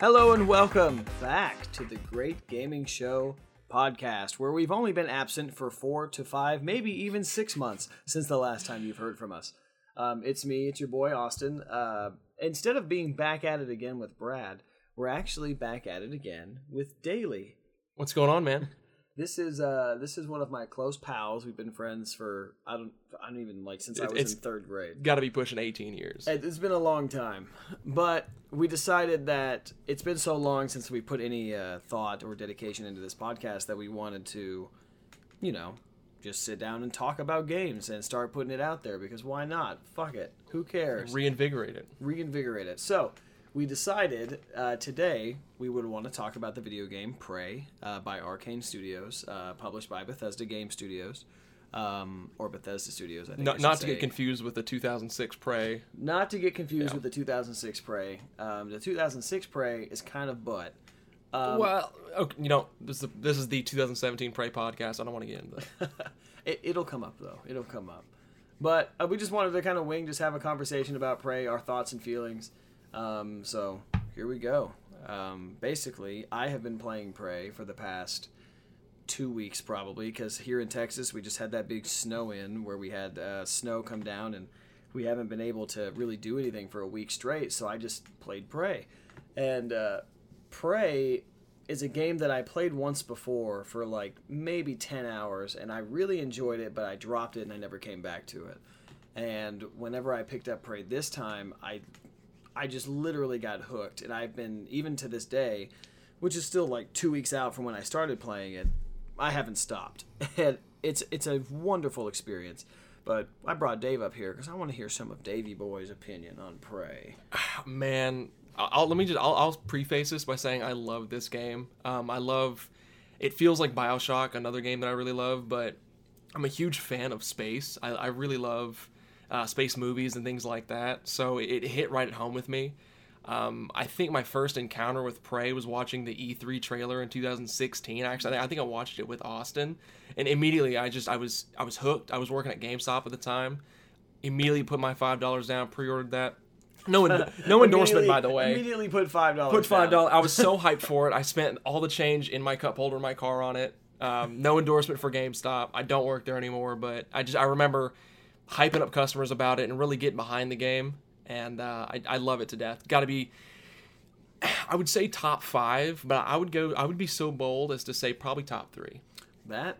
Hello and welcome back to the Great Gaming Show podcast, where we've only been absent for four to five, maybe even six months since the last time you've heard from us. Um, it's me, it's your boy Austin. Uh, instead of being back at it again with Brad, we're actually back at it again with Daylee. What's going on, man? This is uh this is one of my close pals. We've been friends for I don't I don't even like since I was it's- in third grade. Got to be pushing 18 years. It- It's been a long time, but we decided that it's been so long since we put any uh, thought or dedication into this podcast that we wanted to, you know, just sit down and talk about games and start putting it out there because why not? Fuck it. Who cares? Reinvigorate it. Reinvigorate it. So we decided uh, today we would want to talk about the video game Prey uh, by Arkane Studios, uh, published by Bethesda Game Studios. Um, or Bethesda Studios, I think. I Not, to say get confused with the 2006 Prey. not to get confused Yeah. with the 2006 Prey. Um, the 2006 Prey is kind of butt. Um, well, okay, you know, this is, the, this is the 2017 Prey podcast. I don't want to get into that. it, it'll come up though. It'll come up. But uh, we just wanted to kind of wing, just have a conversation about Prey, our thoughts and feelings. Um, so here we go. Um, basically, I have been playing Prey for the past two weeks probably because here in Texas we just had that big snow in where we had uh, snow come down and we haven't been able to really do anything for a week straight. So I just played Prey, and uh, Prey is a game that I played once before for like maybe 10 hours and I really enjoyed it, but I dropped it and I never came back to it. And whenever I picked up Prey this time, I I just literally got hooked and I've been even to this day, which is still like 2 weeks out from when I started playing it, I haven't stopped. And it's it's a wonderful experience. But I brought Dave up here because I want to hear some of Davey Boy's opinion on Prey. Man, I'll, I'll- let me just, I'll, I'll preface this by saying I love this game. Um, I love, it feels like Bioshock, another game that I really love, but I'm a huge fan of space. I, I really love uh, space movies and things like that. So it, hit right at home with me. Um, I think my first encounter with Prey was watching the E3 trailer in 2016. Actually, I think I watched it with Austin, and immediately I just I was I was hooked. I was working at GameStop at the time. Immediately put my five dollars down, pre-ordered that. No, no endorsement by the way. Immediately put five dollars. Put five dollars. I was so hyped for it. I spent all the change in my cup holder in my car on it. Um, no endorsement for GameStop. I don't work there anymore, but I just I remember hyping up customers about it and really getting behind the game, and uh, I, I love it to death. Got to be. I would say top five, but I would go. I would be so bold as to say probably top three. That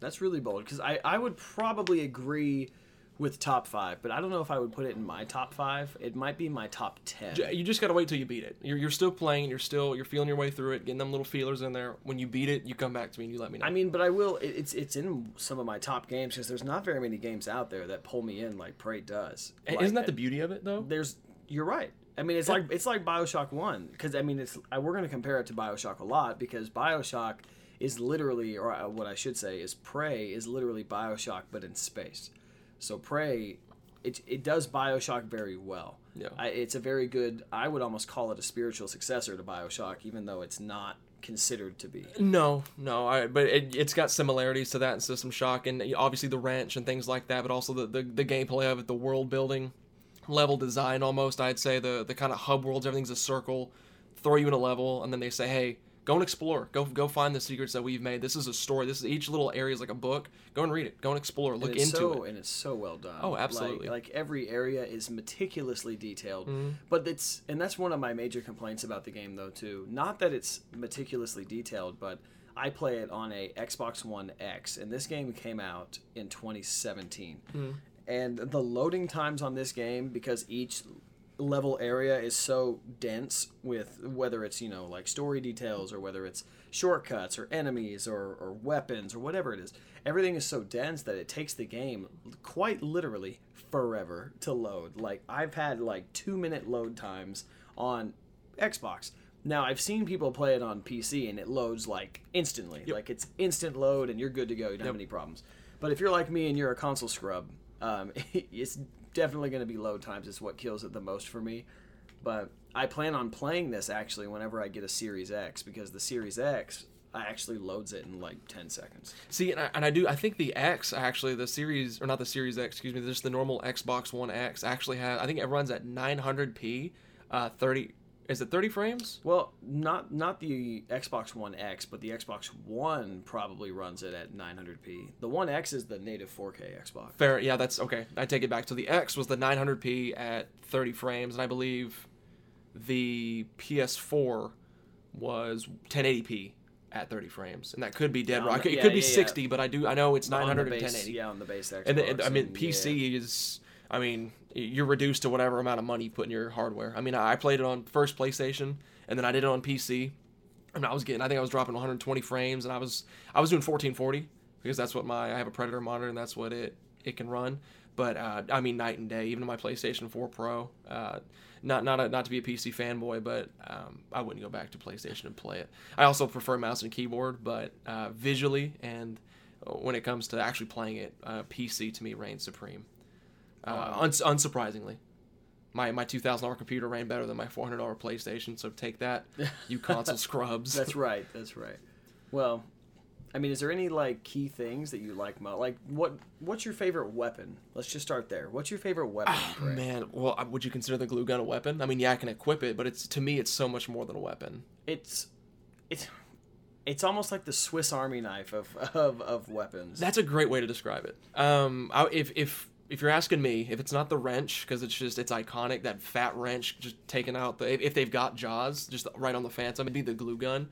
that's really bold because I I would probably agree with top five, but I don't know if I would put it in my top five. It might be my top ten. You just gotta wait till you beat it. You're, you're still playing. You're still you're feeling your way through it, getting them little feelers in there. When you beat it, you come back to me and you let me know. I mean, but I will. it- It's it's in some of my top games because there's not very many games out there that pull me in like Prey does. Like, Isn't that the beauty of it though? there's you're right. I mean, it's like it's like Bioshock One because I mean, it's I, we're going to compare it to Bioshock a lot because Bioshock is literally, or uh, what I should say is, Prey is literally Bioshock but in space. So Prey, it it does Bioshock very well. Yeah. I, it's a very good. I would almost call it a spiritual successor to Bioshock, even though it's not considered to be. No, no, I, but it, it's got similarities to that in System Shock, and obviously the wrench and things like that, but also the, the, the gameplay of it, the world building, level design almost, I'd say, the, the kind of hub worlds, everything's a circle, throw you in a level, and then they say, hey, go and explore, go go find the secrets that we've made. This is a story. This is each little area is like a book. Go and read it. Go and explore. Look and it's into so, it. and it's so well done. Oh, absolutely. Like, like every area is meticulously detailed. Mm-hmm. But it's and that's one of my major complaints about the game though too. Not that it's meticulously detailed, but I play it on a Xbox One X, and this game came out in 2017. Mm-hmm. And the loading times on this game, because each level area is so dense with whether it's you know like story details or whether it's shortcuts or enemies or, or weapons or whatever it is everything is so dense that it takes the game quite literally forever to load. Like i've had like two minute load times on xbox. Now i've seen people play it on pc and it loads like instantly. Like it's instant load and you're good to go. You don't have any problems. But if you're like me and you're a console scrub um, it's definitely going to be load times is what kills it the most for me but i plan on playing this actually whenever i get a series x because the series x actually loads it in like 10 seconds See, and I, and I do. I think the X actually, the series or not the Series X, excuse me, just the normal Xbox One X actually has. I think it runs at 900p, uh, 30 Is it 30 frames? Well, not not the Xbox One X, but the Xbox One probably runs it at 900p. The One X is the native 4K Xbox. Fair. Yeah, that's okay. I take it back. So the X was the 900p at 30 frames, and I believe the PS4 was 1080p at 30 frames, and that could be dead Yeah, wrong. the- It yeah, could be yeah, yeah. 60, but I do I know it's On the 900 and base, 1080. Yeah, on the base Xbox. And, and I mean, PC is, I mean, you're reduced to whatever amount of money you put in your hardware. I mean, I played it on first PlayStation, and then I did it on PC, I mean, I was getting, I think I was dropping 120 frames, and I was, I was doing 1440 because that's what my, I have a Predator monitor, and that's what it, it can run. But uh, I mean, night and day, even my PlayStation 4 Pro. Uh, not not a, not to be a PC fanboy, but um, I wouldn't go back to PlayStation and play it. I also prefer mouse and keyboard, but uh, visually and when it comes to actually playing it, uh, PC to me reigns supreme. Uh, uns- unsurprisingly, my my two thousand dollar computer ran better than my four hundred dollar PlayStation. So take that, you console scrubs. That's right. That's right. Well, I mean, is there any like key things that you like most? Like, what what's your favorite weapon? Let's just start there. What's your favorite weapon? Ah, Man, well, uh, would you consider the glue gun a weapon? I mean, yeah, I can equip it, but it's to me, it's so much more than a weapon. It's it's it's almost like the Swiss Army knife of of, of weapons. That's a great way to describe it. Um, I, if if if you're asking me, if it's not the wrench because it's just it's iconic, that fat wrench just taking out the if, they've got jaws just right on the phantom, it'd be the glue gun.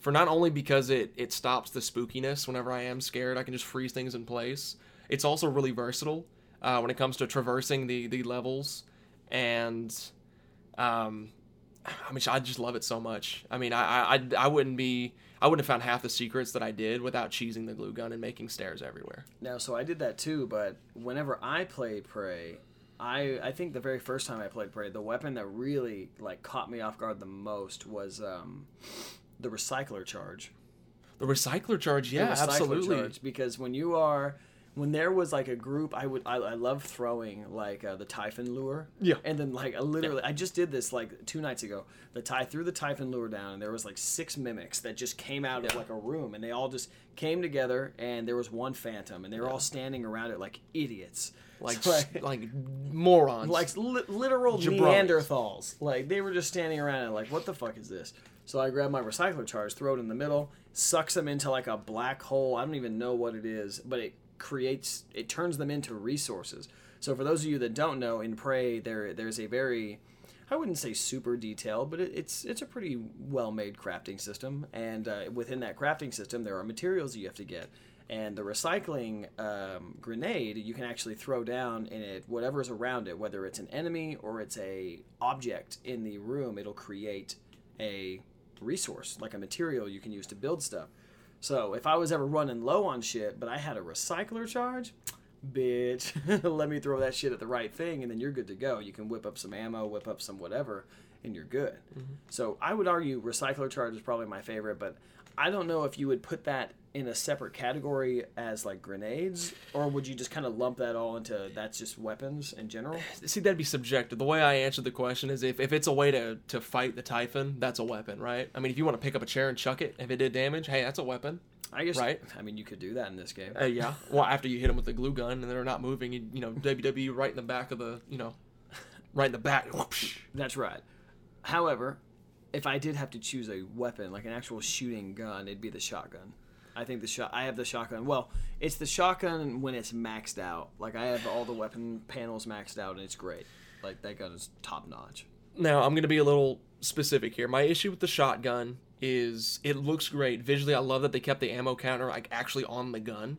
For not only because it it stops the spookiness whenever I am scared, I can just freeze things in place. It's also really versatile uh, when it comes to traversing the the levels, and um, I mean, I just love it so much. I mean, I, I, I wouldn't be, I wouldn't have found half the secrets that I did without cheesing the glue gun and making stairs everywhere. Now, so I did that too, but whenever I played Prey, I I think the very first time I played Prey, the weapon that really like caught me off guard the most was um, the recycler charge. The recycler charge, The yeah, recycler absolutely. charge, because when you are when there was like a group, I would I, I love throwing like uh, the Typhon lure. Yeah. And then like I literally, I just did this like two nights ago. The tie threw the Typhon lure down, and there was like six mimics that just came out of like a room, and they all just came together, and there was one phantom, and they were all standing around it like idiots, Like, So, like, morons. like li- literal Jabronis. Neanderthals. Like they were just standing around it like, what the fuck is this? So I grab my recycler charge, throw it in the middle, sucks them into like a black hole. I don't even know what it is, but it creates, it turns them into resources. So for those of you that don't know, in Prey, there there's a very, I wouldn't say super detailed, but it, it's it's a pretty well made crafting system. And uh, within that crafting system, there are materials you have to get. And the recycling um, grenade you can actually throw down in it whatever is around it, whether it's an enemy or it's a object in the room. It'll create a resource like a material you can use to build stuff. So if I was ever running low on shit, but I had a recycler charge, bitch, let me throw that shit at the right thing, and then you're good to go. You can whip up some ammo, whip up some whatever, and you're good. Mm-hmm. So I would argue recycler charge is probably my favorite, but I don't know if you would put that in a separate category as like grenades, or would you just kind of lump that all into that's just weapons in general? See, that'd be subjective. The way I answered the question is if, if it's a way to, to fight the Typhon, that's a weapon, right? I mean, if you want to pick up a chair and chuck it, if it did damage, hey, that's a weapon. I guess. Right. I mean, you could do that in this game. Uh, yeah. Well, after you hit them with the glue gun and they're not moving, you, you know, WWE right in the back of the, you know, right in the back. That's right. However, if I did have to choose a weapon, like an actual shooting gun, it'd be the shotgun. I think the shot. I have the shotgun. Well, it's the shotgun when it's maxed out. Like I have all the weapon panels maxed out, and it's great. Like that gun is top notch. Now, I'm to be a little specific here. My issue with the shotgun is it looks great. Visually, I love that they kept the ammo counter like actually on the gun.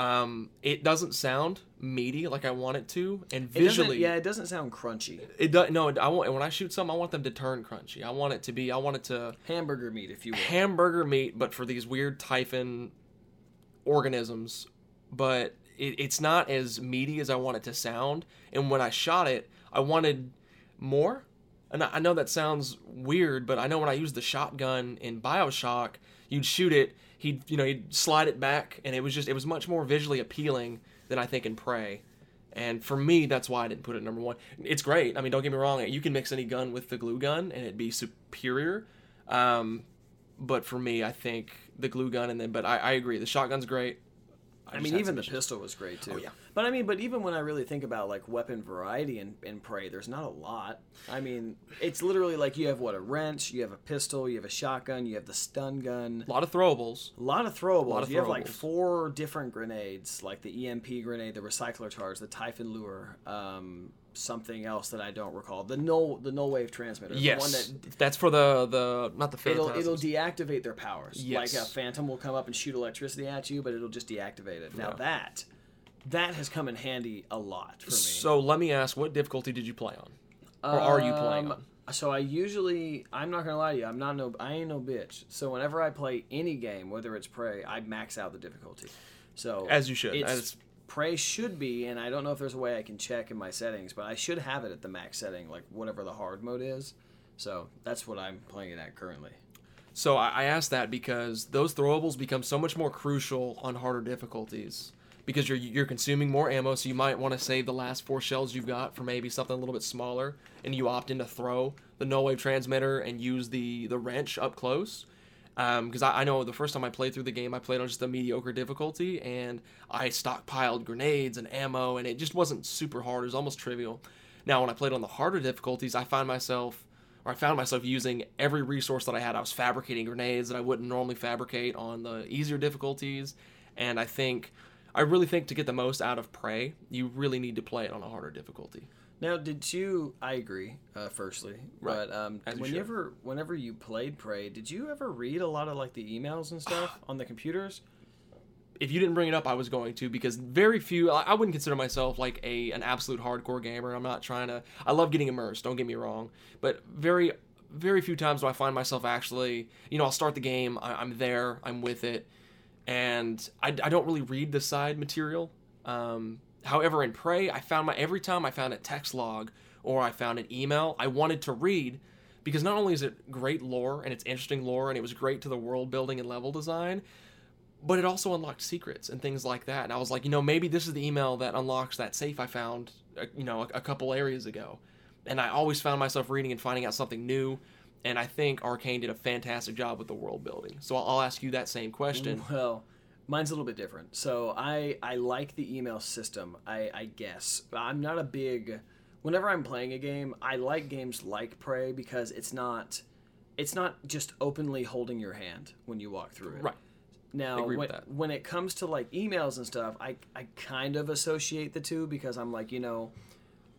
Um, it doesn't sound meaty like I want it to, and It visually, yeah, it doesn't sound crunchy. it does. No, I want when I shoot something, I want them to turn crunchy. I want it to be. I want it to Hamburger meat, if you will. hamburger meat, but for these weird typhon organisms. But it, it's not as meaty as I want it to sound. And when I shot it, I wanted more. And I I know that sounds weird, but I know when I used the shotgun in Bioshock, you'd shoot it, he'd you know he'd slide it back, and it was just it was much more visually appealing than I think in Prey. And for me, that's why I didn't put it number one. It's great. I mean, don't get me wrong. You can mix any gun with the glue gun, and it'd be superior. Um, but for me, I think the glue gun, and then but I, I agree. The shotgun's great. I, I mean, even the pistol was great too. Oh, yeah. But I mean, but even when I really think about like weapon variety in, in Prey, there's not a lot. I mean, it's literally like you have what a wrench, you have a pistol, you have a shotgun, you have the stun gun. A lot of throwables. A lot of throwables. lot of you have like four different grenades, like the EMP grenade, the recycler charge, the Typhon lure, um, something else that I don't recall. The null, the null wave transmitter. The one Yes, that that's for the the not the it'll it'll deactivate their powers. Yes. Like a phantom will come up and shoot electricity at you, but it'll just deactivate it. Now Yeah. that that has come in handy a lot for me. So let me ask, what difficulty did you play on, or are you playing Um, on? So I usually, I'm not gonna lie to you, I'm not no, I ain't no bitch. So whenever I play any game, whether it's Prey, I max out the difficulty. So As you should. It's, As- Prey should be, and I don't know if there's a way I can check in my settings, but I should have it at the max setting, like whatever the hard mode is. So that's what I'm playing it at currently. So I, I asked that because those throwables become so much more crucial on harder difficulties because you're you're consuming more ammo. So you might want to save the last four shells you've got for maybe something a little bit smaller, and you opt in to throw the null wave transmitter and use the the wrench up close. Um, because I, I know the first time I played through the game, I played on just a mediocre difficulty, and I stockpiled grenades and ammo, and it just wasn't super hard. It was almost trivial. Now, when I played on the harder difficulties, I find myself, or I found myself using every resource that I had. I was fabricating grenades that I wouldn't normally fabricate on the easier difficulties, and I think, I really think to get the most out of Prey, you really need to play it on a harder difficulty. Now, did you? I agree. Uh, firstly, Right. but um, As you whenever whenever you played Prey, did you ever read a lot of like the emails and stuff on the computers? if you didn't bring it up, I was going to because very few. I I wouldn't consider myself like a an absolute hardcore gamer. I'm not trying to. I love getting immersed. Don't get me wrong, but very very few times do I find myself actually. You know, I'll start the game. I, I'm there. I'm with it, and I, I don't really read the side material. Um, however, in Prey, I found my every time I found a text log or I found an email, I wanted to read because not only is it great lore and it's interesting lore and it was great to the world building and level design, but it also unlocked secrets and things like that. And I was like, you know, maybe this is the email that unlocks that safe I found, uh, you know, a, a couple areas ago. And I always found myself reading and finding out something new. And I think Arkane did a fantastic job with the world building. So I'll, I'll ask you that same question. Well, mine's a little bit different. So I I like the email system. I I guess I'm not a big. Whenever I'm playing a game, I like games like Prey because it's not, it's not just openly holding your hand when you walk through it. Right. Now, when, when it comes to like emails and stuff, I, I kind of associate the two because I'm like, you know,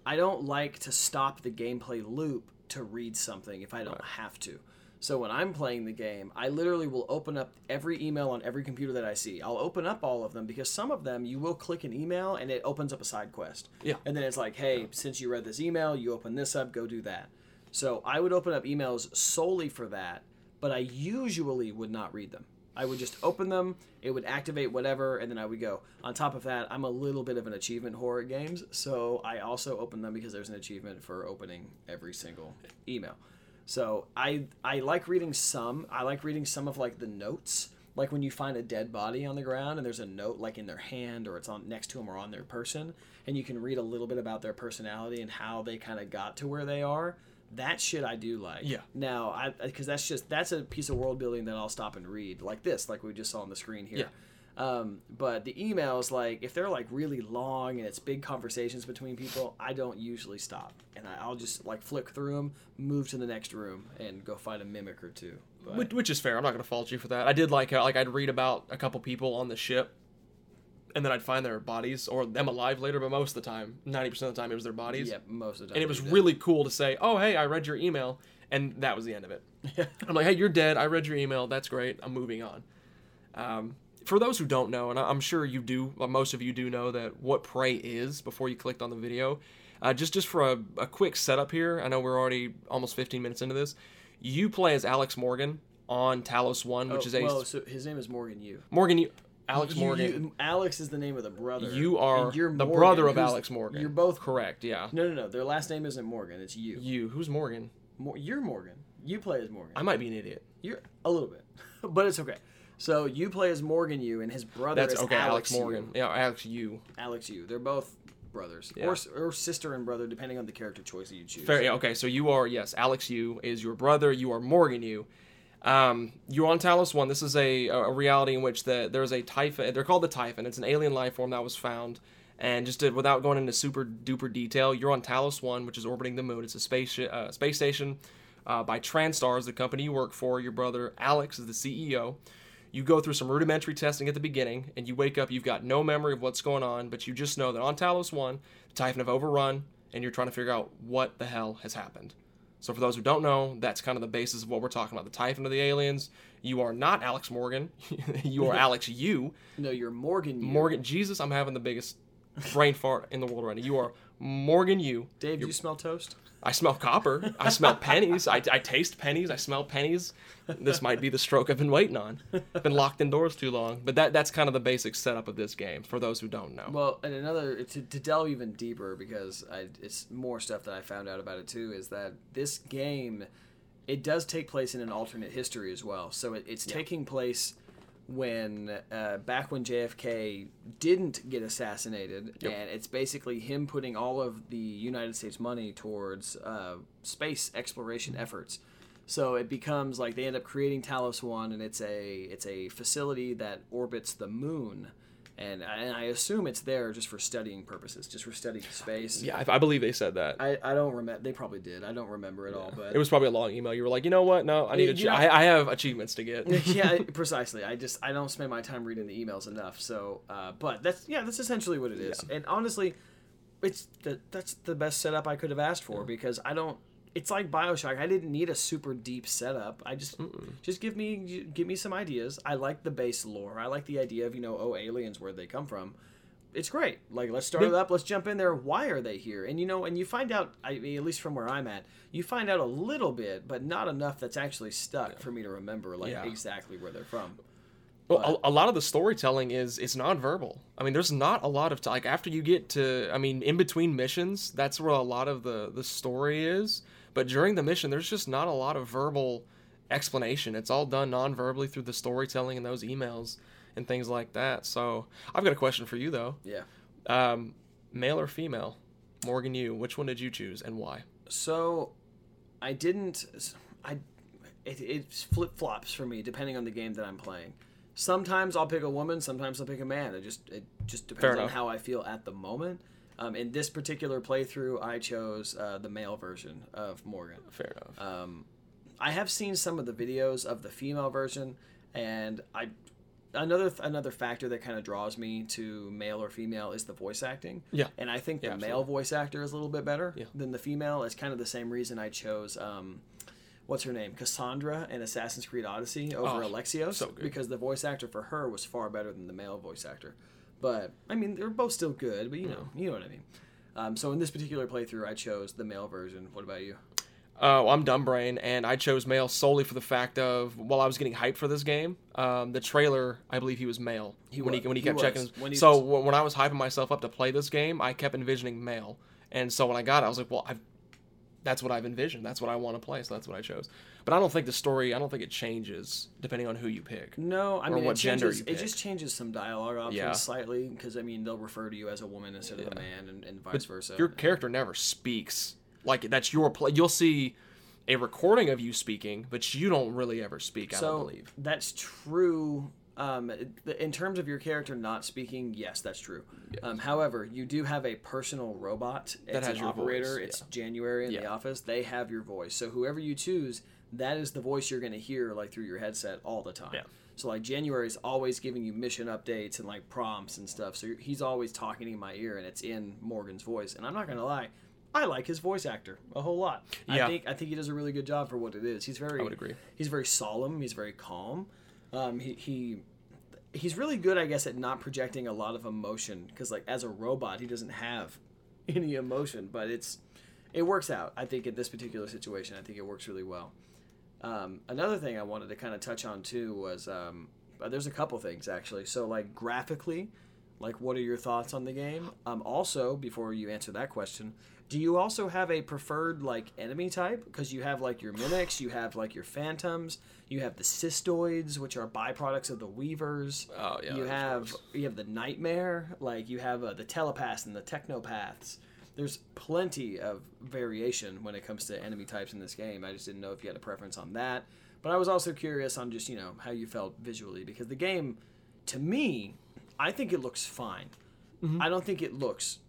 I don't like to stop the gameplay loop to read something if I don't have to. So when I'm playing the game, I literally will open up every email on every computer that I see. I'll open up all of them because some of them you will click an email and it opens up a side quest. Yeah. And then it's like, hey, since you read this email, you open this up, go do that. So I would open up emails solely for that, but I usually would not read them. I would just open them, it would activate whatever, and then I would go. On top of that, I'm a little bit of an achievement whore at games, so I also open them because there's an achievement for opening every single email. So I I like reading some. I like reading some of like the notes, like when you find a dead body on the ground and there's a note like in their hand or it's on next to them or on their person, and you can read a little bit about their personality and how they kind of got to where they are. That shit I do like. Yeah. Now I because that's just that's a piece of world building that I'll stop and read like this, like we just saw on the screen here. Yeah. Um, but the emails, like if they're like really long and it's big conversations between people, I don't usually stop, and I, I'll just like flick through them, move to the next room, and go find a mimic or two. But, Which, which is fair. I'm not going to fault you for that. I did like how, like I'd read about a couple people on the ship, and then I'd find their bodies or them alive later. But most of the time, 90% of the time, it was their bodies. yeah, most of the time. and it was really cool to say, "Oh, hey, I read your email," and that was the end of it. I'm like, "Hey, you're dead. I read your email. That's great. I'm moving on." Um, for those who don't know, and I'm sure you do, most of you do know that what Prey is before you clicked on the video. Uh, just just for a, a quick setup here, I know we're already almost 15 minutes into this. You play as Alex Morgan on Talos One, which Oh, is a well, so his name is Morgan Yu. Morgan. You, Alex You- Morgan. you- Alex is the name of the brother. You are and you're the Morgan, brother of Alex Morgan. You're both correct. Yeah. No, no, no. Their last name isn't Morgan. It's you. You. Who's Morgan? Mor- you're Morgan. You play as Morgan. I might be an idiot. You're a little bit, but it's okay. So you play as Morgan Yu, and his brother That's is okay. Alex, Alex Morgan. Yu. Yeah, Alex. You. Alex Yu. They're both brothers, Yeah. or or sister and brother, depending on the character choice that you choose. Fair. Yeah, okay. So you are yes. Alex. You is your brother. You are Morgan. You. Um, you're on Talos One. This is a, a reality in which the, there's a Typhon. They're called the Typhon. It's an alien life form that was found. And just to, without going into super duper detail, you're on Talos One, which is orbiting the moon. It's a space uh, space station uh, by TranStars, the company you work for. Your brother Alex is the CEO. You go through some rudimentary testing at the beginning, and you wake up. You've got no memory of what's going on, but you just know that on Talos One, the Typhon have overrun, and you're trying to figure out what the hell has happened. So for those who don't know, that's kind of the basis of what we're talking about. The Typhon of the aliens. You are not Alex Morgan. you are Alex Yu. No, you're Morgan. You. Morgan Jesus, I'm having the biggest brain fart in the world right now. You are Morgan Yu. Dave, do you smell toast? I smell copper. I smell pennies. I, I taste pennies. I smell pennies. This might be the stroke I've been waiting on. I've been locked indoors too long. But that that's kind of the basic setup of this game for those who don't know. Well, and another to, to delve even deeper because I, it's more stuff that I found out about it too is that this game it does take place in an alternate history as well. So it, it's taking place when uh, back when JFK didn't get assassinated, Yep. and it's basically him putting all of the United States money towards uh, space exploration efforts. So it becomes like they end up creating Talos One, and it's a it's a facility that orbits the moon, and I, and I assume it's there just for studying purposes, just for studying space. yeah, I, I believe they said that. I, I don't remember. They probably did. I don't remember at all. But It was probably a long email. You were like, you know what? No, I need to. You know- I, I have achievements to get. yeah, precisely. I just I don't spend my time reading the emails enough. So, uh, but that's yeah, that's essentially what it is. And honestly, it's the, that's the best setup I could have asked for because I don't. It's like Bioshock. I didn't need a super deep setup. I just just give me give me some ideas. I like the base lore. I like the idea of you know oh aliens where they come from. It's great. Like let's start it up. Let's jump in there. Why are they here? And you know, and you find out. I mean, at least from where I'm at, you find out a little bit, but not enough that's actually stuck for me to remember like Yeah. exactly where they're from. Well, a, a lot of the storytelling is it's nonverbal. I mean, there's not a lot of t- like after you get to, I mean, in between missions, that's where a lot of the the story is. But during the mission, there's just not a lot of verbal explanation. It's all done non-verbally through the storytelling and those emails and things like that. So I've got a question for you though. Yeah. Um, male or female? Morgan, you. Which one did you choose and why? So, I didn't. I it, it flip flops for me depending on the game that I'm playing. Sometimes I'll pick a woman. Sometimes I'll pick a man. It just it just depends on how I feel at the moment. Um, in this particular playthrough, I chose uh, the male version of Morgan. Fair enough. Um, I have seen some of the videos of the female version, and I another another factor that kind of draws me to male or female is the voice acting. Yeah. and I think the Yeah, male voice actor is a little bit better Yeah. than the female. It's kind of the same reason I chose. Um, What's her name? Kassandra in Assassin's Creed Odyssey over Oh, Alexios so good. because the voice actor for her was far better than the male voice actor. But I mean, they're both still good. But you know, you know what I mean. Um, so in this particular playthrough, I chose the male version. What about you? Uh, well, I'm dumb brain, and I chose male solely for the fact of while I was getting hyped for this game, um, the trailer I believe he was male He when was. he when he He kept was. checking. his- When he so was- when I was hyping myself up to play this game, I kept envisioning male, and so when I got it, I was like, well, I've, that's what I've envisioned. That's what I want to play, so that's what I chose. But I don't think the story, I don't think it changes depending on who you pick. No, I mean what it gender changes. you It just changes some dialogue options Yeah. slightly because I mean they'll refer to you as a woman instead of a man, and, and vice versa. Your character never speaks like that's your play. You'll see a recording of you speaking, but you don't really ever speak. I so don't believe. that's true. Um, in terms of your character not speaking, yes, that's true. Um, however, you do have a personal robot. It's has an your operator. voice, It's January in the office. They have your voice. So whoever you choose, that is the voice you're going to hear like through your headset all the time. Yeah. So like January is always giving you mission updates and like prompts and stuff. So he's always talking in my ear, and it's in Morgan's voice. And I'm not gonna lie, I like his voice actor a whole lot. Yeah. I think I think he does a really good job for what it is. He's very I would agree. He's very solemn. He's very calm. Um, he, he he's really good, I guess, at not projecting a lot of emotion because like as a robot, he doesn't have any emotion, but it's it works out. I think in this particular situation, I think it works really well. Um, another thing I wanted to kind of touch on too was um, uh, there's a couple things actually. So like graphically, like what are your thoughts on the game? Um, also, before you answer that question, do you also have a preferred like enemy type? Because you have like your mimics, you have like your phantoms, you have the cystoids, which are byproducts of the weavers. Oh, yeah, You have you have the nightmare, like you have uh, the telepaths and the technopaths. There's plenty of variation when it comes to enemy types in this game. I just didn't know if you had a preference on that. But I was also curious on just you know how you felt visually because the game, to me, I think it looks fine. Mm-hmm. I don't think it looks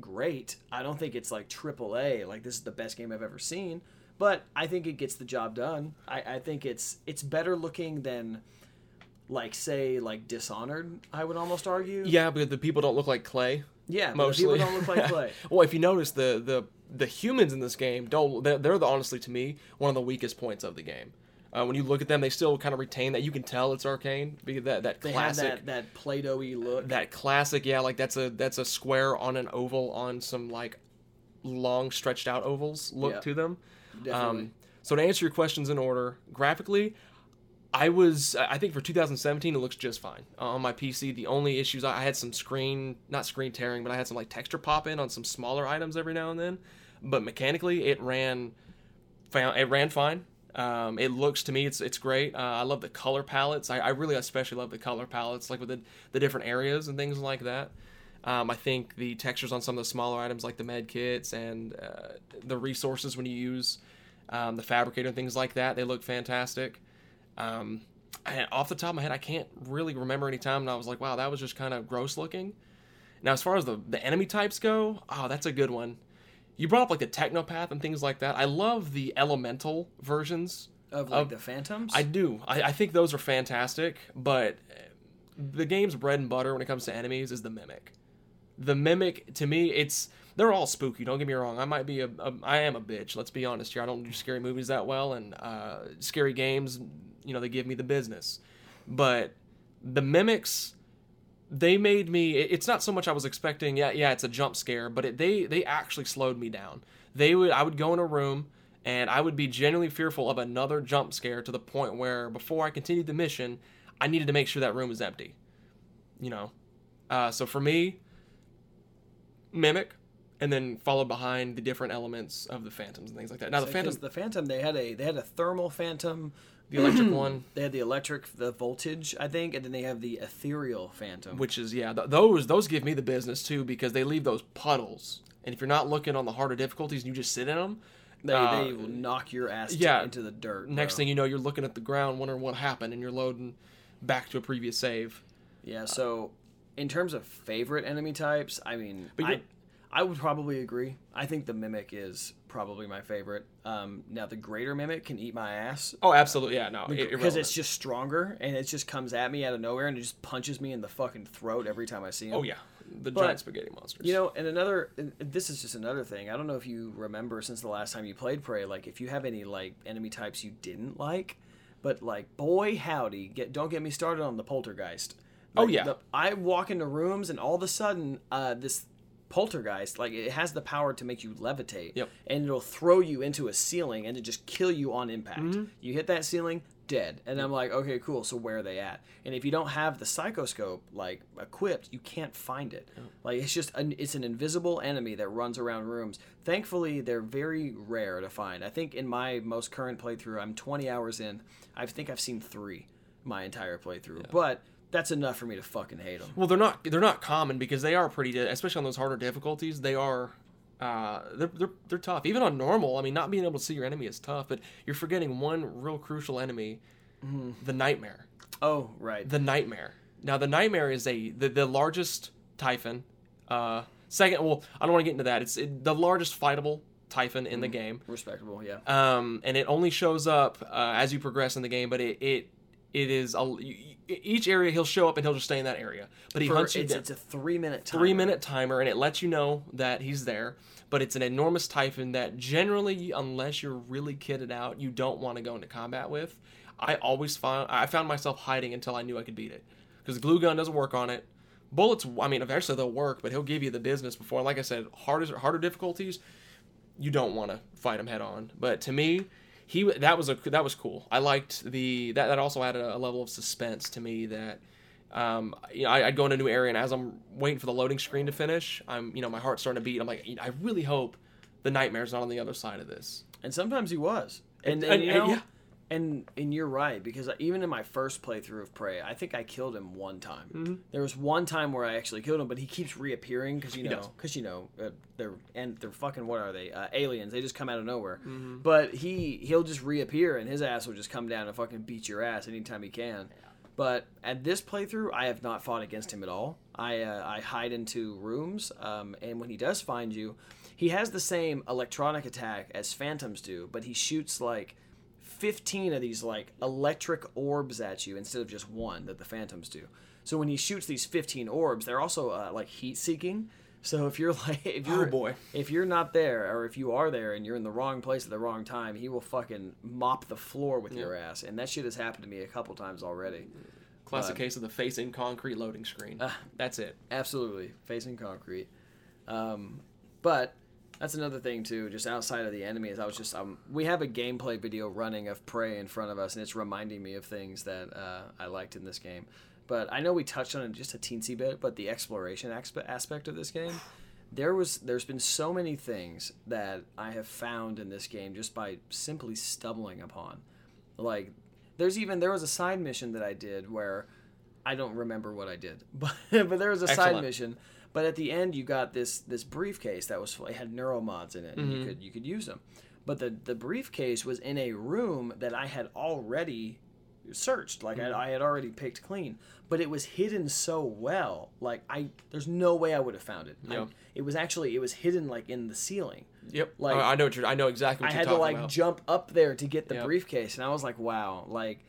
great. I don't think it's like triple A. Like this is the best game I've ever seen. But I think it gets the job done. I, I think it's it's better looking than like say like Dishonored. I would almost argue. Yeah, but the people don't look like clay. Yeah, mostly. people don't look like clay. well, if you notice, the the the humans in this game don't. They're, they're the honestly to me one of the weakest points of the game. Uh, when you look at them, they still kind of retain that. You can tell it's Arkane because that that They classic that that Play-Doh-y look. that classic yeah like that's a that's a square on an oval on some like long stretched out ovals look Yeah. to them Definitely. um, so to answer your questions in order graphically i was i think for 2017 it looks just fine uh, on my pc the only issues i I had some screen not screen tearing but i had some like texture pop in on some smaller items every now and then but mechanically it ran found it ran fine. Um, it looks to me it's it's great. Uh, I love the color palettes. I, I really especially love the color palettes, like with the, the different areas and things like that. Um, I think the textures on some of the smaller items, like the med kits and uh, the resources when you use um, the fabricator and things like that, they look fantastic. Um, and off the top of my head, I can't really remember any time when I was like, "Wow, that was just kind of gross looking." Now, as far as the the enemy types go, oh, that's a good one. You brought up like the technopath and things like that. I love the elemental versions. of like of- the Phantoms. I do. I, I think those are fantastic, but the game's bread and butter when it comes to enemies is the mimic. The mimic to me, it's they're all spooky. Don't get me wrong. I might be a, a I am a bitch. Let's be honest here. I don't do scary movies that well, and uh, scary games. You know, they give me the business. But the mimics, they made me. It's not so much I was expecting. Yeah, yeah, it's a jump scare, but it, they they actually slowed me down. They would I would go in a room and I would be genuinely fearful of another jump scare to the point where before I continued the mission, I needed to make sure that room was empty. You know, uh, so for me, mimic, and then followed behind the different elements of the phantoms and things like that. Now the phantoms, the Phantom, they had a they had a thermal Phantom. the electric one, They had the electric, the voltage, I think, and then they have the ethereal Phantom. which is yeah, th- those those give me the business too because they leave those puddles, and if you're not looking on the harder difficulties and you just sit in them, they, uh, they will knock your ass yeah, into the dirt. next bro. thing you know, you're looking at the ground wondering what happened, and you're loading back to a previous save. Yeah. So, in terms of favorite enemy types, I mean, But I, I would probably agree. I think the mimic is probably my favorite. Um, now the greater mimic can eat my ass Oh, absolutely, yeah, no, because irrelevant. it's just stronger and it just comes at me out of nowhere and it just punches me in the fucking throat every time I see him. oh yeah, the But, giant spaghetti monsters. You know, and another, and this is just another thing. I don't know if you remember since the last time you played Prey, like if you have any like enemy types you didn't like, but like boy howdy, get don't get me started on the poltergeist. Oh, yeah. the- I walk into rooms and all of a sudden, uh, this poltergeist like it has the power to make you levitate, Yep. and it'll throw you into a ceiling and to just kill you on impact. Mm-hmm. You hit that ceiling, dead. And I'm like, okay, cool. So where are they at? And if you don't have the psychoscope like equipped, you can't find it. Like it's just an, it's an invisible enemy that runs around rooms. Thankfully, they're very rare to find. I think in my most current playthrough, I'm 20 hours in. I think I've seen three my entire playthrough, but that's enough for me to fucking hate them. Well, they're not they're not common because they are pretty, especially on those harder difficulties. They are. Uh, they're, they're, they're tough. Even on normal, I mean, not being able to see your enemy is tough, but you're forgetting one real crucial enemy the Nightmare. Oh, right. The Nightmare. Now, the Nightmare is a the, the largest Typhon. Uh, second, well, I don't want to get into that. It's it, the largest fightable Typhon in the game. Respectable, yeah. um, and it only shows up uh, as you progress in the game. But it it it is a, each area he'll show up and he'll just stay in that area. But he For- hunts you it's, down. it's a three minute time. Three minute timer, and it lets you know that he's there. But it's an enormous typhon that generally, unless you're really kitted out, you don't want to go into combat with. I always found I found myself hiding until I knew I could beat it because glue gun doesn't work on it. Bullets, I mean, eventually they'll work, but he'll give you the business before. Like I said, harder harder difficulties, you don't want to fight him head on. But to me, he that was a that was cool. I liked the that that also added a, level of suspense to me that um, you know, I, I'd go in a new area and as I'm waiting for the loading screen to finish, I'm you know my heart's starting to beat. I'm like, I really hope the nightmare's not on the other side of this. And sometimes he was. And, And- and, you know, yeah. And and you're right because even in my first playthrough of Prey, I think I killed him one time. Mm-hmm. There was one time where I actually killed him, but he keeps reappearing because you know because you know uh, they're and they're fucking what are they uh, aliens? They just come out of nowhere. Mm-hmm. But he he'll just reappear and his ass will just come down and fucking beat your ass anytime he can. But at this playthrough, I have not fought against him at all. I uh, I hide into rooms, um, and when he does find you, he has the same electronic attack as phantoms do, but he shoots like 15 of these like electric orbs at you instead of just one that the phantoms do. So when he shoots these 15 orbs, they're also uh, like heat seeking. So if you're like if you're Oh, boy. if you're not there or if you are there and you're in the wrong place at the wrong time, he will fucking mop the floor with your ass. And that shit has happened to me a couple times already. Classic But- case of the face in concrete loading screen. Ah. That's it. Absolutely, facing concrete. Um, but that's another thing too. Just outside of the enemies, I was just um, we have a gameplay video running of Prey in front of us, and it's reminding me of things that uh, I liked in this game. But I know we touched on it just a teensy bit, but the exploration aspe- aspect of this game, there was there's been so many things that I have found in this game just by simply stumbling upon. Like there's even there was a side mission that I did where I don't remember what I did, but but there was a side mission. But at the end, you got this this briefcase that was it had neuromods in it, and you mm-hmm. could you could use them. But the the briefcase was in a room that I had already searched, like mm-hmm. I, I had already picked clean. But it was hidden so well, like I there's no way I would have found it. I- it was actually it was hidden like in the ceiling. Yep. Like- I know what you're. I know exactly I had to like about. jump up there to get the Yep. briefcase, and I was like, wow, like.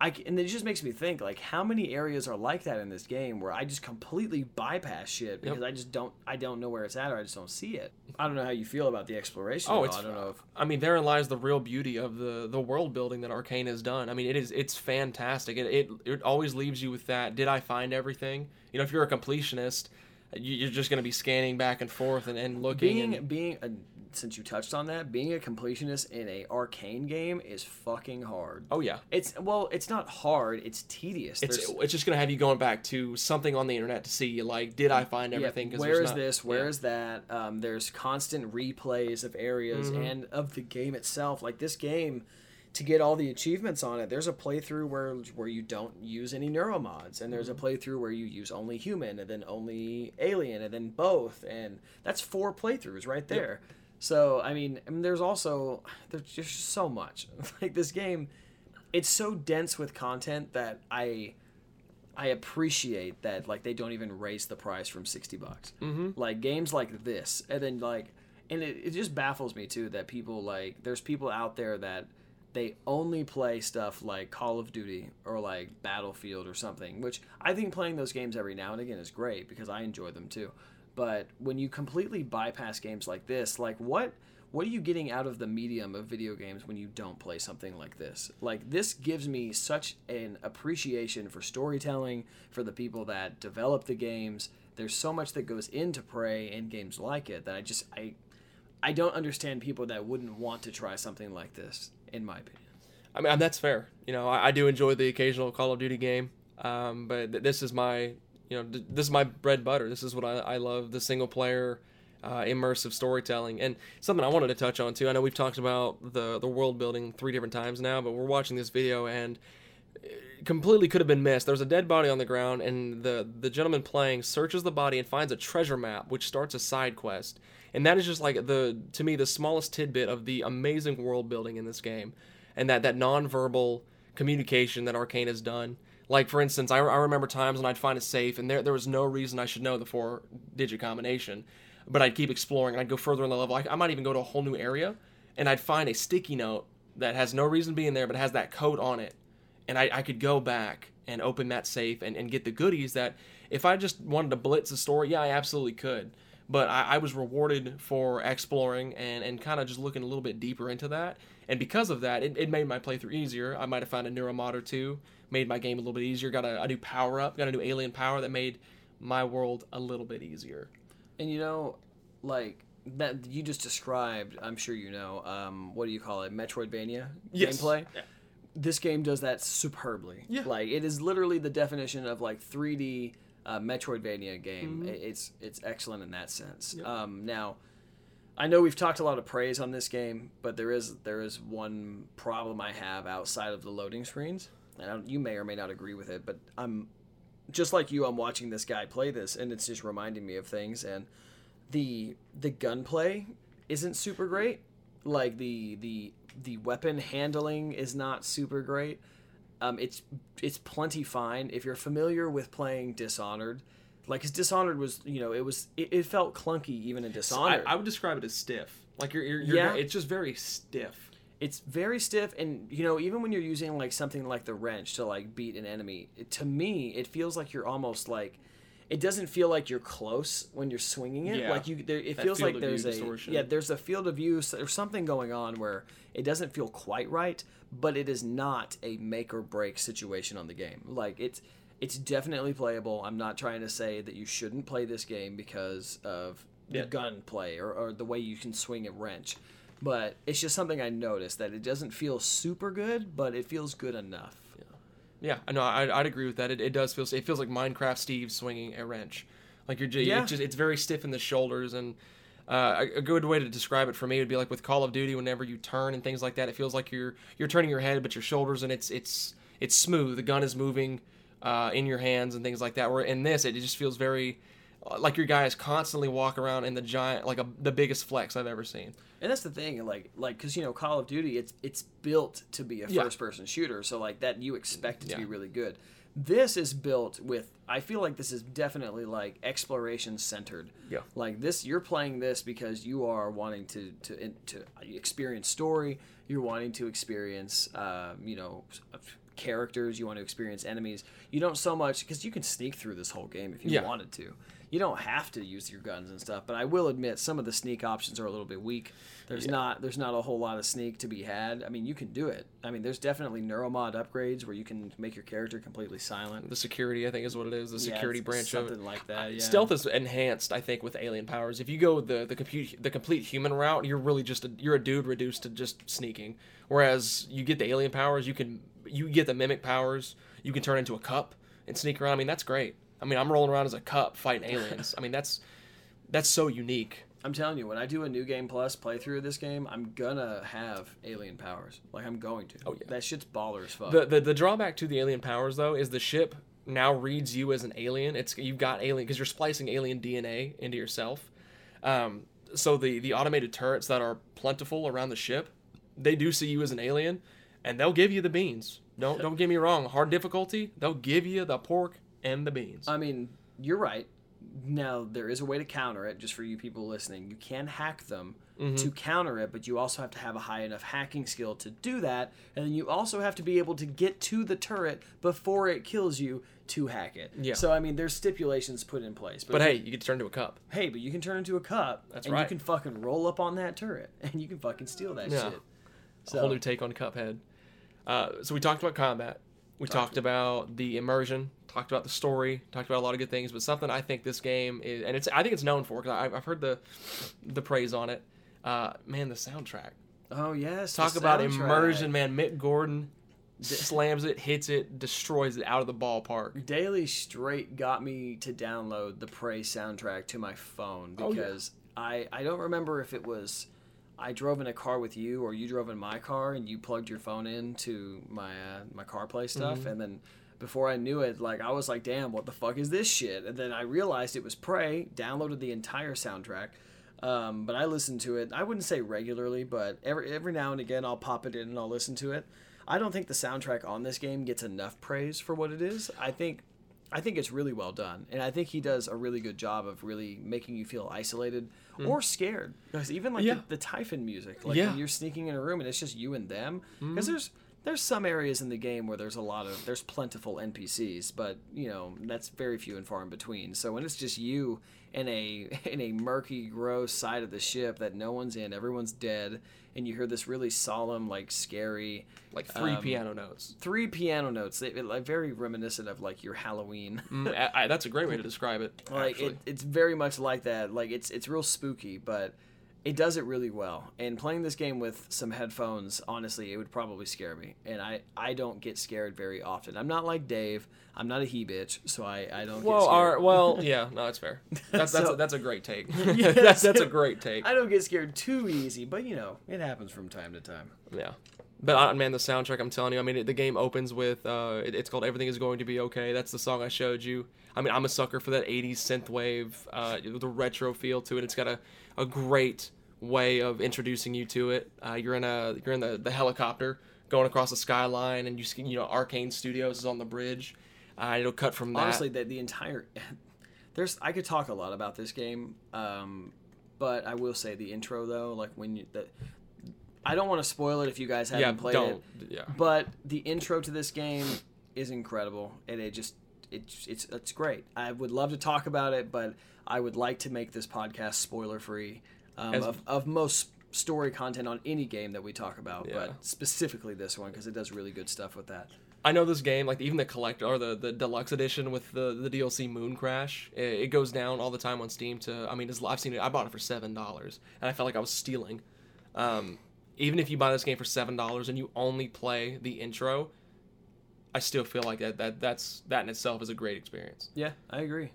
I, and it just makes me think like how many areas are like that in this game where I just completely bypass shit because I just don't I don't know where it's at or I just don't see it. I don't know how you feel about the exploration. Oh. I don't know if I mean, therein lies the real beauty of the the world building that Arkane has done. I mean, it is it's fantastic. It it, it always leaves you with that. Did I find everything? You know, if you're a completionist, you- you're just going to be scanning back and forth and, and looking. being and, being a, since you touched on that, being a completionist in a Arkane game is fucking hard. oh yeah, It's well, it's not hard. It's tedious. it's There's- it's just going to have you going back to something on the internet to see like, did I find everything? Yeah, where is not- this? Where yeah. is that? Um, there's constant replays of areas Mm-hmm. and of the game itself. Like this game, to get all the achievements on it, there's a playthrough where where you don't use any neuromods, and there's Mm-hmm. a playthrough where you use only human, and then only alien, and then both, and that's four playthroughs right there. So I mean, I mean, there's also there's just so much. like this game, it's so dense with content that I. I appreciate that like they don't even raise the price from 60 bucks. Mm-hmm. Like games like this and then like and it, it just baffles me too that people like there's people out there that they only play stuff like Call of Duty or like Battlefield or something, which I think playing those games every now and again is great because I enjoy them too. But when you completely bypass games like this, like what what are you getting out of the medium of video games when you don't play something like this? Like this gives me such an appreciation for storytelling, for the people that develop the games. There's so much that goes into Prey and games like it that I just I I don't understand people that wouldn't want to try something like this, in my opinion. I mean, that's fair. You know, I, I do enjoy the occasional Call of Duty game, um, but th- this is my, you know, th- this is my bread and butter. This is what I, I love: the single player, uh, immersive storytelling, and something I wanted to touch on too. I know we've talked about the the world building three different times now, but we're watching this video and it completely could have been missed. There's a dead body on the ground, and the the gentleman playing searches the body and finds a treasure map, which starts a side quest. And that is just like the to me the smallest tidbit of the amazing world building in this game, and that that nonverbal communication that Arkane has done. Like for instance, I, I remember times when I'd find a safe, and there there was no reason I should know the four digit combination, but I'd keep exploring, and I'd go further in the level. I, I might even go to a whole new area, and I'd find a sticky note that has no reason being in there, but has that code on it and I, I could go back and open that safe and, and get the goodies that if I just wanted to blitz the story, yeah, I absolutely could. But I, I was rewarded for exploring and, and kind of just looking a little bit deeper into that. And because of that, it, it made my playthrough easier. I might have found a neuromod or two, made my game a little bit easier, got a, a new power up, got a new alien power that made my world a little bit easier. And you know, like that you just described, I'm sure you know, um, what do you call it? Metroidvania Yes. gameplay. Yeah. This game does that superbly. Yeah. Like it is literally the definition of like 3D uh, Metroidvania game. Mm-hmm. It's it's excellent in that sense. Um, now, I know we've talked a lot of praise on this game, but there is there is one problem I have outside of the loading screens, and you may or may not agree with it, but I'm just like you. I'm watching this guy play this, and it's just reminding me of things. And the the gunplay isn't super great. Like the the the weapon handling is not super great. Um, it's it's plenty fine if you're familiar with playing Dishonored. Like, cause Dishonored was, you know, it was it, it felt clunky even in I, Dishonored. I would describe it as stiff. Like you're, you're, you're Yeah. it's just very stiff. It's very stiff and you know even when you're using like something like the wrench to like beat an enemy it, to me it feels like you're almost like it doesn't feel like you're close when you're swinging it Yeah. like you there it That feels like there's a distortion. yeah there's a field of view there's something going on where it doesn't feel quite right but it is not a make or break situation on the game like it's it's definitely playable i'm not trying to say that you shouldn't play this game because of the Yeah. gun play or, or the way you can swing a wrench but it's just something I noticed that it doesn't feel super good, but it feels good enough. Yeah, I know. I'd, I'd agree with that. It, it does feel. It feels like Minecraft Steve swinging a wrench. Like you're just, Yeah. it's just it's very stiff in the shoulders, and uh, a, good way to describe it for me would be like with Call of Duty. Whenever you turn and things like that, it feels like you're you're turning your head, but your shoulders and it's it's it's smooth. The gun is moving uh, in your hands and things like that. Where in this, it just feels very like your guys constantly walk around in the giant like a, the biggest flex I've ever seen. And that's the thing, like, like, because you know, Call of Duty, it's it's built to be a Yeah. first-person shooter, so like that you expect it to be really good. This is built with. I feel like this is definitely like exploration centered. Yeah. Like this, you're playing this because you are wanting to to to experience story. You're wanting to experience, um, you know, characters. You want to experience enemies. You don't so much because you can sneak through this whole game if you Yeah. wanted to. You don't have to use your guns and stuff, but I will admit some of the sneak options are a little bit weak. There's Yeah. not there's not a whole lot of sneak to be had. I mean, you can do it. I mean, there's definitely neuromod upgrades where you can make your character completely silent. The security, I think, is what it is. The security it's branch of it. something like that. Yeah. Stealth is enhanced, I think, with alien powers. If you go the the compute the complete human route, you're really just a, you're a dude reduced to just sneaking. Whereas you get the alien powers, you can you get the mimic powers. You can turn into a cup and sneak around. I mean, that's great. I mean, I'm rolling around as a cup fighting aliens. I mean, that's that's so unique. I'm telling you, when I do a new game plus playthrough of this game, I'm gonna have alien powers. Like I'm going to. Oh, yeah. That shit's baller as fuck. The, the the drawback to the alien powers though is the ship now reads you as an alien. It's you've got alien because you're splicing alien DNA into yourself. Um, so the the automated turrets that are plentiful around the ship, they do see you as an alien, and they'll give you the beans. Don't don't get me wrong. Hard difficulty, they'll give you the pork and the beans. I mean, you're right. Now there is a way to counter it. Just for you people listening, you can hack them Mm-hmm. to counter it, but you also have to have a high enough hacking skill to do that, and then you also have to be able to get to the turret before it kills you to hack it. Yeah. So I mean, there's stipulations put in place. but hey, you can turn into a cup. hey, but you can turn into a cup, That's right. you can fucking roll up on that turret, and you can fucking steal that Yeah. shit. a whole new take on Cuphead. Uh, so we talked about combat. We talked about the immersion. Talked about the story. Talked about a lot of good things. But something I think this game is, and it's I think it's known for because I've heard the the praise on it. Uh, man, the soundtrack. oh yes, Talk about immersion, man. Mick Gordon slams it, hits it, destroys it out of the ballpark. Daylee Straight got me to download the Prey soundtrack to my phone Oh, yeah. because I I don't remember if it was I drove in a car with you or you drove in my car and you plugged your phone in to my uh, my CarPlay stuff Mm-hmm. and then before I knew it like I was like damn what the fuck is this shit? And then I realized it was Prey downloaded the entire soundtrack um, but I listened to it I wouldn't say regularly but every every now and again I'll pop it in and I'll listen to it. I don't think the soundtrack on this game gets enough praise for what it is. I think I think it's really well done, and I think he does a really good job of really making you feel isolated mm. or scared. Because even like. Yeah. the, the Typhon music, like Yeah. when you're sneaking in a room and it's just you and them. Because mm. there's there's some areas in the game where there's a lot of there's plentiful NPCs, but you know that's very few and far in between. So when it's just you in a in a murky, gross side of the ship that no one's in, everyone's dead, and you hear this really solemn, like scary Like three Um, piano notes. three piano notes. They, like very reminiscent of like your Halloween. Mm, I, I- that's a great way to describe it. like it, it's very much like that. Like it's it's real spooky, but it does it really well. And playing this game with some headphones, honestly, it would probably scare me. And I, I don't get scared very often. I'm not like Dave. I'm not a he bitch, so I, I don't. Well, get scared. our, well, yeah, no, that's fair. That's that's, So- a, that's a great take. Yeah, that's that's a great take. I don't get scared too easy, but you know, it happens from time to time. Yeah. But uh, man, the soundtrack, I'm telling you, I mean, it, the game opens with, uh, it, it's called Everything Is Going to Be Okay. That's the song I showed you. I mean, I'm a sucker for that 80s synthwave, uh, the retro feel to it. It's got a, a great way of introducing you to it. Uh, you're in a, you're in the, the helicopter going across the skyline, and you see, you know, Arkane Studios is on the bridge. Uh, it'll cut from that. Honestly, the, the entire there's I could talk a lot about this game, um, but I will say the intro though, like when you the, I don't want to spoil it if you guys haven't yeah, played don't, it, yeah. but the intro to this game is incredible, and it just it's it's it's great. I would love to talk about it, but I would like to make this podcast spoiler free um, As- of of most story content on any game that we talk about, Yeah. but specifically this one because it does really good stuff with that. I know this game, like even the collector or the, the deluxe edition with the, the DLC Mooncrash, it, it goes down all the time on Steam. To I mean, it's, I've seen it. I bought it for seven dollars, and I felt like I was stealing. Um, even if you buy this game for seven dollars and you only play the intro, I still feel like that, that that's that in itself is a great experience. Yeah, I agree.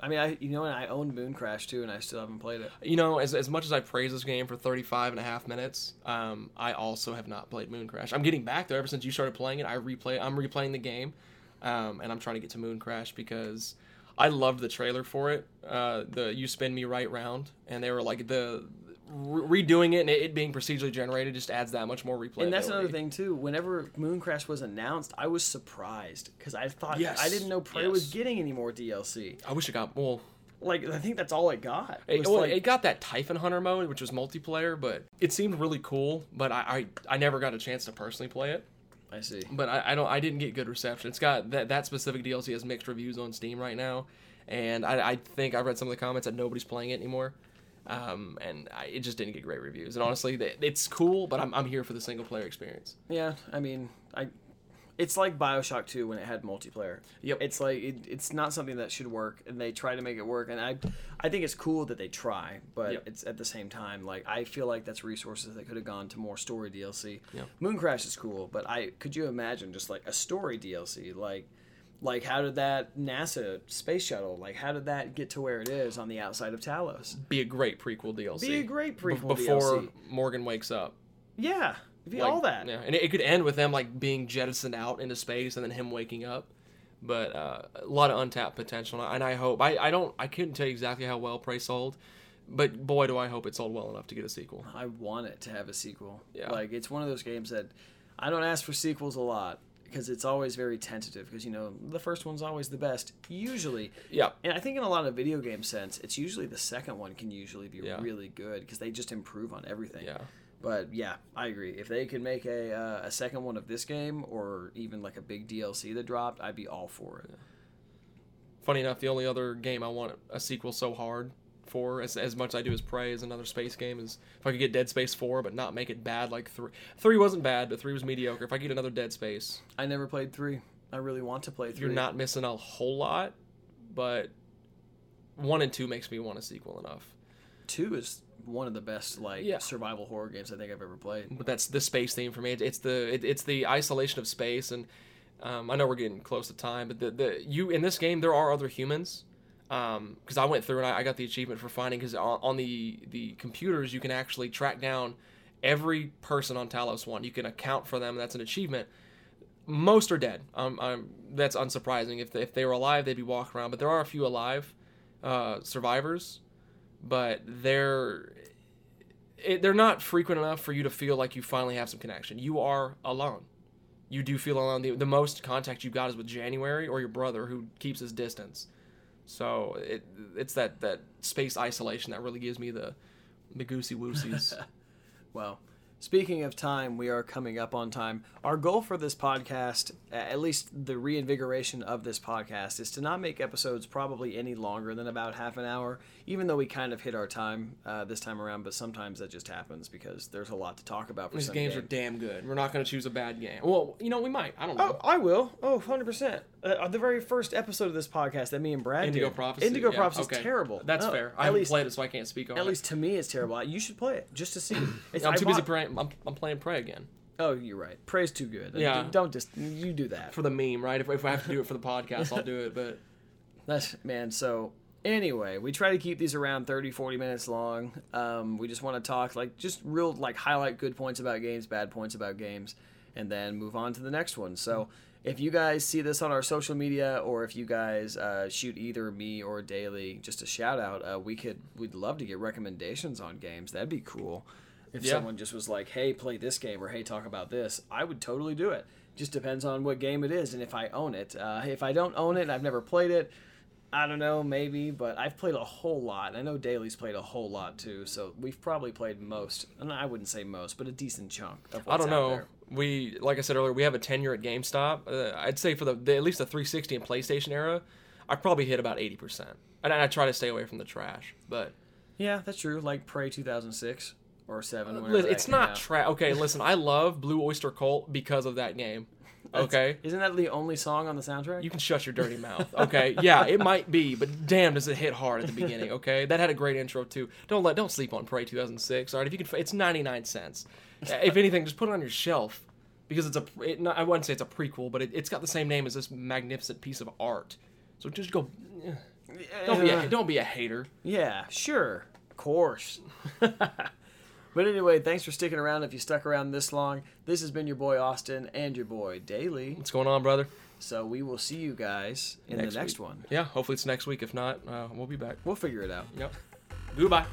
I mean, I you know, and I owned Mooncrash too, and I still haven't played it. You know, as, as much as I praise this game for 35 and a half minutes, um, I also have not played Mooncrash. I'm getting back there ever since you started playing it. I replay I'm replaying the game, um, and I'm trying to get to Mooncrash because I loved the trailer for it. Uh, the You Spin Me Right Round, and they were like the re- redoing it and it, it being procedurally generated just adds that much more replay. And that's another thing too. Whenever Mooncrash was announced, I was surprised because I thought Yes, I didn't know Prey was getting any more DLC. I wish it got well. Like I think that's all it got. It, was well, like- it got that Typhon Hunter mode, which was multiplayer, but it seemed really cool. But I, I, I never got a chance to personally play it. I see. but I, I don't I didn't get good reception. It's got that that specific DLC has mixed reviews on Steam right now, and I, I think I read some of the comments that nobody's playing it anymore, um, and I, it just didn't get great reviews. And honestly, th- it's cool, but I'm, I'm here for the single player experience. Yeah, I mean, I. It's like Bioshock 2 when it had multiplayer. Yep. It's like it, it's not something that should work, and they try to make it work. And I, I think it's cool that they try, but Yep. it's at the same time like I feel like that's resources that could have gone to more story DLC. Yep. Mooncrash is cool, but I could you imagine just like a story DLC, like, like how did that NASA space shuttle, like how did that get to where it is on the outside of Talos? Be a great prequel DLC. Be a great prequel before DLC. Morgan wakes up. Yeah, be Like, all that. Yeah, and it, it could end with them like being jettisoned out into space and then him waking up. But uh, a lot of untapped potential, and I hope I, I don't I couldn't tell you exactly how well Prey sold, but boy do I hope it sold well enough to get a sequel. I want it to have a sequel. Yeah. Like it's one of those games that I don't ask for sequels a lot because it's always very tentative because you know the first one's always the best usually. Yeah, And I think in a lot of video game sense, it's usually the second one can usually be Yeah. really good because they just improve on everything. yeah. But yeah, I agree. If they could make a uh, a second one of this game or even like a big DLC that dropped, I'd be all for it. Funny enough, the only other game I want a sequel so hard for, as, as much as I do as Prey, is another space game. Is if I could get Dead Space four, but not make it bad like three. Three wasn't bad, but three was mediocre. If I could get another Dead Space, I never played three. I really want to play 3 you're not missing a whole lot. But one and two makes me want a sequel enough. Two is one of the best like Yeah. survival horror games I think I've ever played. But that's the space theme for me. It's the it, it's the isolation of space, and um, I know we're getting close to time, but the the you in this game there are other humans. Because I went through and I, I got the achievement for finding because on, on the the computers you can actually track down every person on Talos One. You can account for them. That's an achievement. Most are dead. Um, um, that's unsurprising. If they, if they were alive, they'd be walking around. But there are a few alive uh, survivors, but they're it, they're not frequent enough for you to feel like you finally have some connection. You are alone. You do feel alone. The, the most contact you've got is with January or your brother who keeps his distance. So it it's that that space isolation that really gives me the the goosey woosies. Well, speaking of time, we are coming up on time. Our goal for this podcast, at least the reinvigoration of this podcast, is to not make episodes probably any longer than about half an hour, even though we kind of hit our time uh, this time around, but sometimes that just happens because there's a lot to talk about for These some games are damn good. We're not going to choose a bad game. Well, you know we might. I don't know. Oh, I will. Oh, 100%. Uh, the very first episode of this podcast that me and Brad Indigo did. Prophecy. Indigo yeah, Prophecy okay. is terrible. That's No, fair. I haven't least, played it, so I can't speak on it. at least to me, it's terrible. You should play it just to see. It's, I'm too busy praying. I'm, I'm playing Prey again Oh, you're right. Prey's too good. Yeah. Don't just you do that. for the meme, right? If, if I have to do it for the podcast, I'll do it. But That's man. So anyway, we try to keep these around 30, 40 minutes long. Um, we just want to talk like just real like highlight good points about games, bad points about games, and then move on to the next one. So if you guys see this on our social media, or if you guys uh, shoot either me or Daylee just a shout out, uh, we could we'd love to get recommendations on games. That'd be cool. If Yeah. someone just was like, "Hey, play this game," or "Hey, talk about this," I would totally do it. Just depends on what game it is and if I own it. Uh, if I don't own it, and I've never played it. I don't know, maybe, but I've played a whole lot. I know Daylee's played a whole lot too, so we've probably played most, and I wouldn't say most, but a decent chunk of what's I don't out know. there. We like I said earlier, we have a tenure at GameStop. Uh, I'd say for the, the at least the 360 and PlayStation era, I probably hit about 80 percent. And I try to stay away from the trash, but Yeah, that's true. Like Prey 2006 or 7. whenever Li- that it's not trash. Okay, listen, I love Blue Oyster Cult because of that game. Okay, Isn't that the only song on the soundtrack? you can shut your dirty mouth. Okay, yeah, it might be, but damn, does it hit hard at the beginning? Okay, that had a great intro too. Don't let don't sleep on Prey 2006. All right, if you can, it's 99 cents. If anything, just put it on your shelf because it's a. It, not, I wouldn't say it's a prequel, but it, it's got the same name as this magnificent piece of art. So just go. eh, Don't be a, don't be a hater. Yeah, sure. Of course. but anyway, thanks for sticking around if you stuck around this long. This has been your boy Austin and your boy Daylee. What's going on, brother? So we will see you guys in Next the next week. one. Yeah, hopefully it's next week. If not, uh, we'll be back. We'll figure it out. Yep. Goodbye.